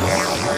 Wow.